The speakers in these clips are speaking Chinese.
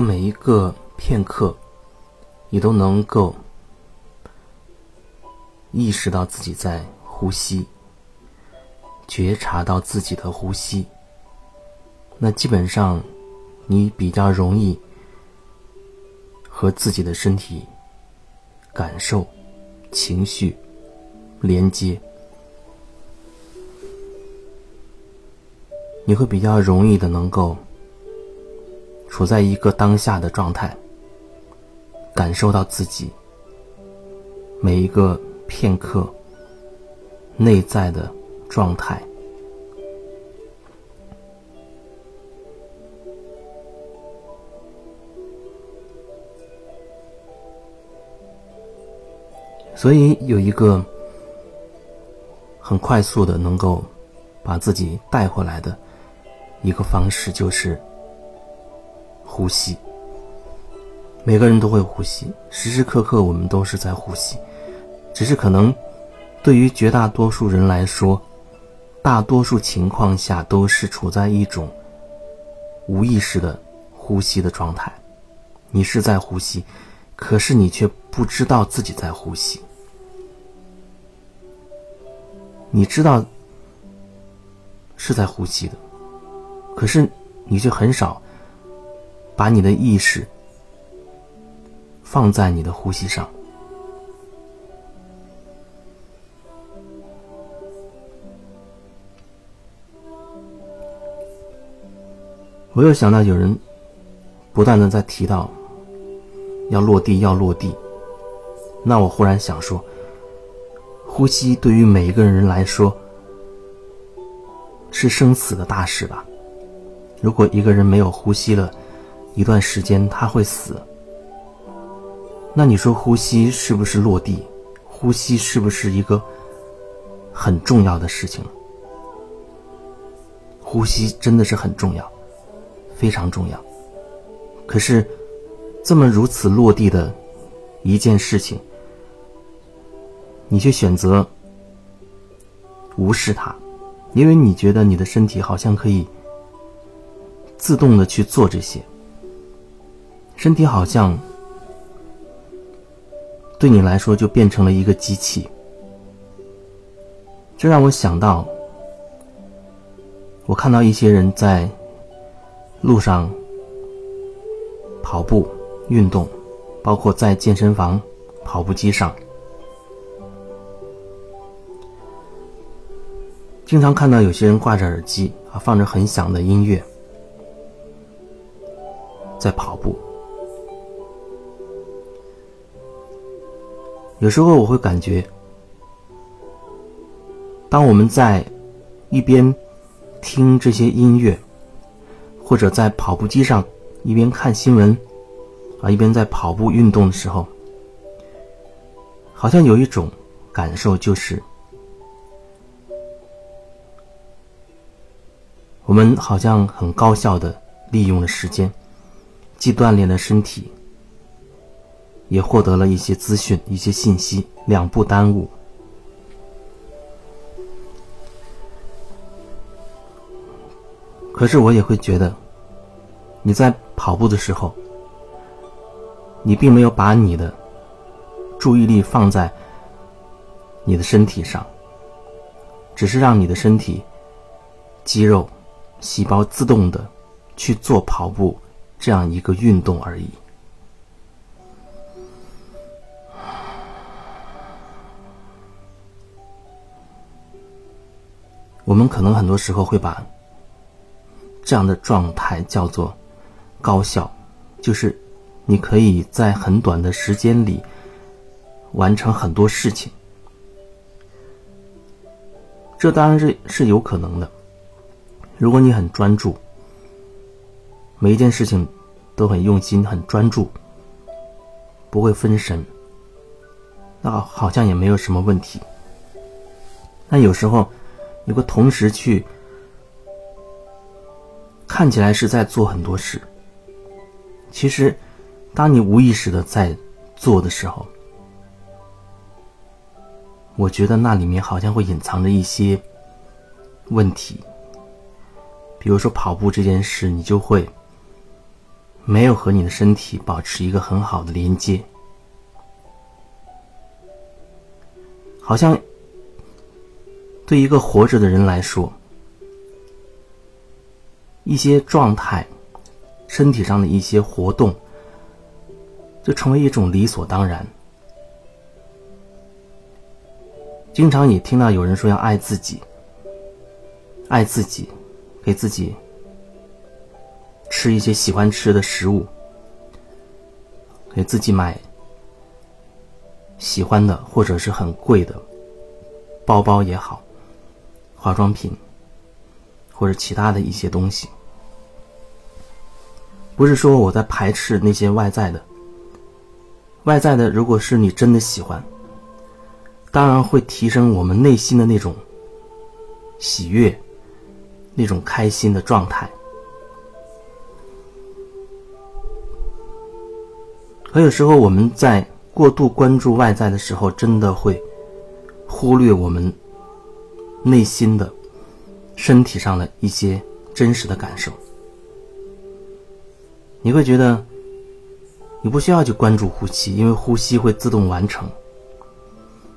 每一个片刻，你都能够意识到自己在呼吸，觉察到自己的呼吸，那基本上你比较容易和自己的身体感受、情绪连接。你会比较容易的能够处在一个当下的状态，感受到自己每一个片刻内在的状态。所以有一个很快速的能够把自己带回来的。一个方式就是呼吸。每个人都会呼吸，时时刻刻我们都是在呼吸，只是可能对于绝大多数人来说，大多数情况下都是处在一种无意识的呼吸的状态。你是在呼吸，可是你却不知道自己在呼吸。你知道是在呼吸的。可是，你却很少把你的意识放在你的呼吸上。我又想到有人不断的在提到要落地，要落地。那我忽然想说，呼吸对于每一个人来说是生死的大事吧。如果一个人没有呼吸了一段时间，他会死。那你说呼吸是不是落地？呼吸是不是一个很重要的事情？呼吸真的是很重要，非常重要。可是，这么如此落地的一件事情，你却选择无视它，因为你觉得你的身体好像可以。自动的去做这些，身体好像对你来说就变成了一个机器。这让我想到，我看到一些人在路上跑步运动，包括在健身房跑步机上，经常看到有些人挂着耳机啊，放着很响的音乐。在跑步，有时候我会感觉，当我们在一边听这些音乐，或者在跑步机上一边看新闻，啊，一边在跑步运动的时候，好像有一种感受，就是我们好像很高效的利用了时间。既锻炼了身体，也获得了一些资讯、一些信息，两不耽误。可是我也会觉得，你在跑步的时候，你并没有把你的注意力放在你的身体上，只是让你的身体、肌肉、细胞自动的去做跑步。这样一个运动而已。我们可能很多时候会把这样的状态叫做高效，就是你可以在很短的时间里完成很多事情。这当然是是有可能的，如果你很专注。每一件事情都很用心、很专注，不会分神，那好像也没有什么问题。但有时候，有个同时去看起来是在做很多事，其实当你无意识的在做的时候，我觉得那里面好像会隐藏着一些问题。比如说跑步这件事，你就会。没有和你的身体保持一个很好的连接，好像对一个活着的人来说，一些状态、身体上的一些活动，就成为一种理所当然。经常也听到有人说要爱自己，爱自己，给自己。吃一些喜欢吃的食物，给自己买喜欢的或者是很贵的包包也好，化妆品或者其他的一些东西。不是说我在排斥那些外在的，外在的，如果是你真的喜欢，当然会提升我们内心的那种喜悦，那种开心的状态。可有时候我们在过度关注外在的时候，真的会忽略我们内心的、身体上的一些真实的感受。你会觉得你不需要去关注呼吸，因为呼吸会自动完成；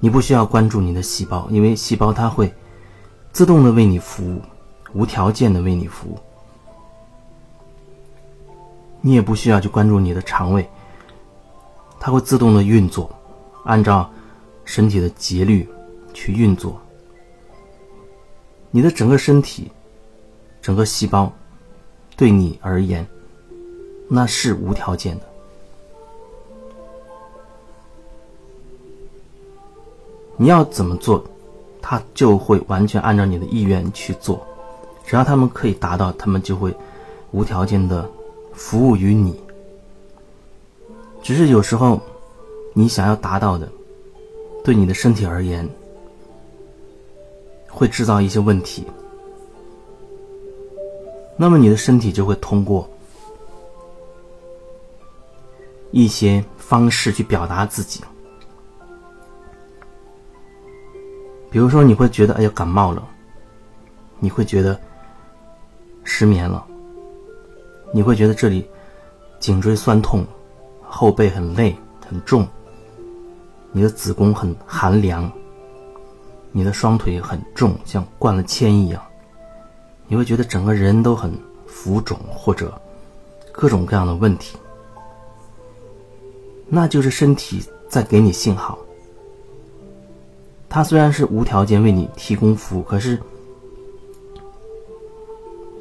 你不需要关注你的细胞，因为细胞它会自动的为你服务，无条件的为你服务。你也不需要去关注你的肠胃。它会自动的运作，按照身体的节律去运作。你的整个身体、整个细胞，对你而言，那是无条件的。你要怎么做，它就会完全按照你的意愿去做。只要他们可以达到，他们就会无条件的服务于你。只是有时候，你想要达到的，对你的身体而言，会制造一些问题。那么你的身体就会通过一些方式去表达自己。比如说，你会觉得哎呀感冒了，你会觉得失眠了，你会觉得这里颈椎酸痛。后背很累很重，你的子宫很寒凉，你的双腿很重，像灌了铅一样，你会觉得整个人都很浮肿或者各种各样的问题，那就是身体在给你信号。它虽然是无条件为你提供服务，可是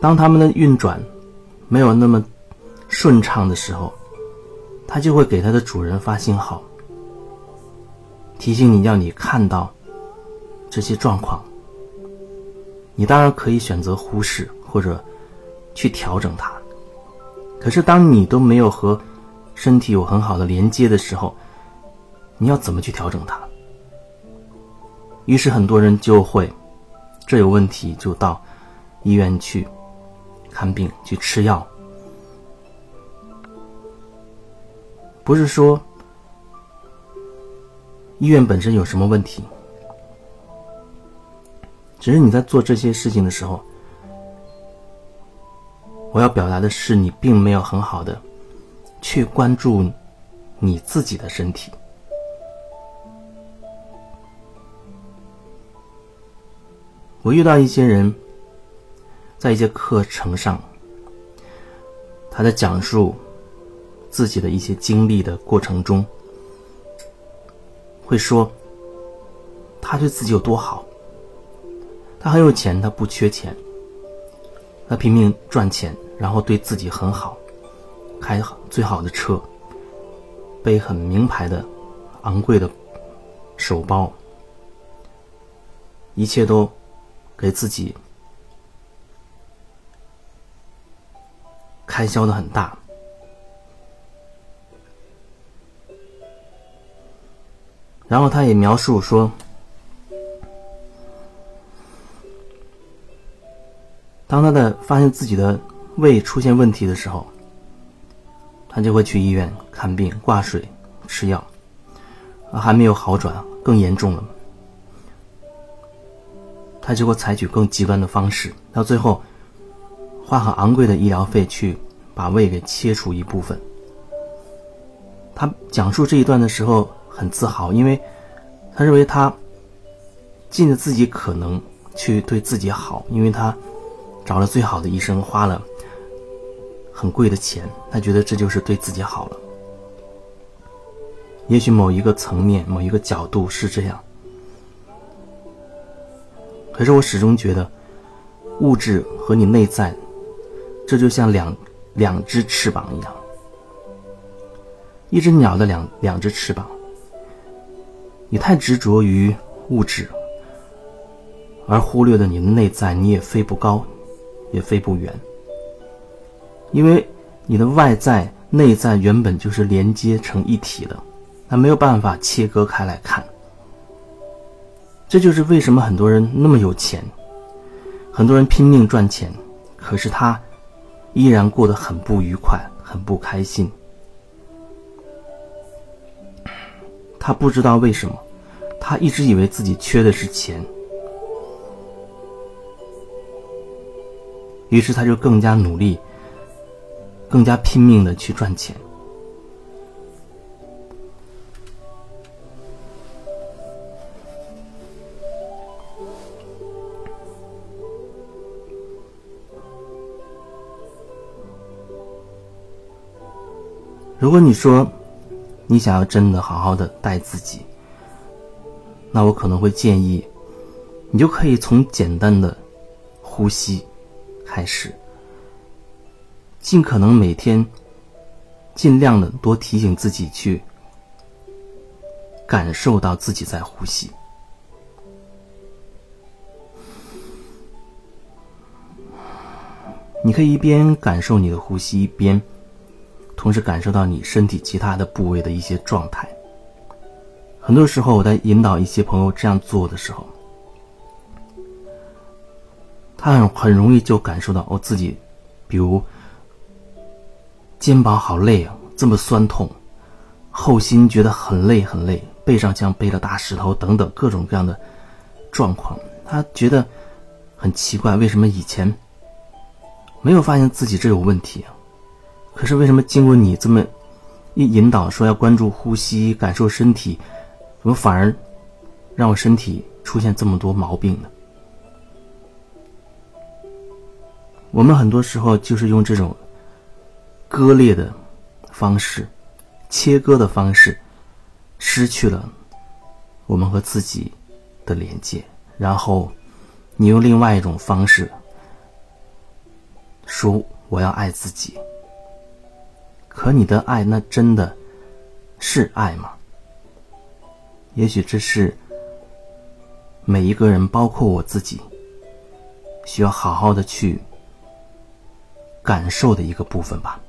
当他们的运转没有那么顺畅的时候。它就会给它的主人发信号，提醒你，要你看到这些状况。你当然可以选择忽视或者去调整它。可是，当你都没有和身体有很好的连接的时候，你要怎么去调整它？于是，很多人就会这有问题就到医院去看病，去吃药。不是说医院本身有什么问题，只是你在做这些事情的时候，我要表达的是，你并没有很好的去关注你自己的身体。我遇到一些人，在一些课程上，他在讲述。自己的一些经历的过程中，会说他对自己有多好，他很有钱，他不缺钱，他拼命赚钱，然后对自己很好，开最好的车，背很名牌的、昂贵的手包，一切都给自己开销的很大。然后他也描述说，当他的发现自己的胃出现问题的时候，他就会去医院看病、挂水、吃药，还没有好转，更严重了，他就会采取更极端的方式，到最后花很昂贵的医疗费去把胃给切除一部分。他讲述这一段的时候很自豪，因为他认为他尽了自己可能去对自己好，因为他找了最好的医生，花了很贵的钱，他觉得这就是对自己好了。也许某一个层面、某一个角度是这样，可是我始终觉得，物质和你内在，这就像两两只翅膀一样。一只鸟的两两只翅膀，你太执着于物质，而忽略了你的内在，你也飞不高，也飞不远。因为你的外在、内在原本就是连接成一体的，它没有办法切割开来看。这就是为什么很多人那么有钱，很多人拼命赚钱，可是他依然过得很不愉快，很不开心。他不知道为什么，他一直以为自己缺的是钱，于是他就更加努力、更加拼命的去赚钱。如果你说，你想要真的好好的待自己，那我可能会建议，你就可以从简单的呼吸开始，尽可能每天尽量的多提醒自己去感受到自己在呼吸。你可以一边感受你的呼吸，一边。同时感受到你身体其他的部位的一些状态。很多时候，我在引导一些朋友这样做的时候，他很很容易就感受到我自己，比如肩膀好累啊，这么酸痛，后心觉得很累很累，背上像背了大石头等等各种各样的状况。他觉得很奇怪，为什么以前没有发现自己这有问题啊？可是为什么经过你这么一引导，说要关注呼吸、感受身体，怎么反而让我身体出现这么多毛病呢？我们很多时候就是用这种割裂的方式、切割的方式，失去了我们和自己的连接，然后你用另外一种方式说我要爱自己。可你的爱，那真的是爱吗？也许这是每一个人，包括我自己，需要好好的去感受的一个部分吧。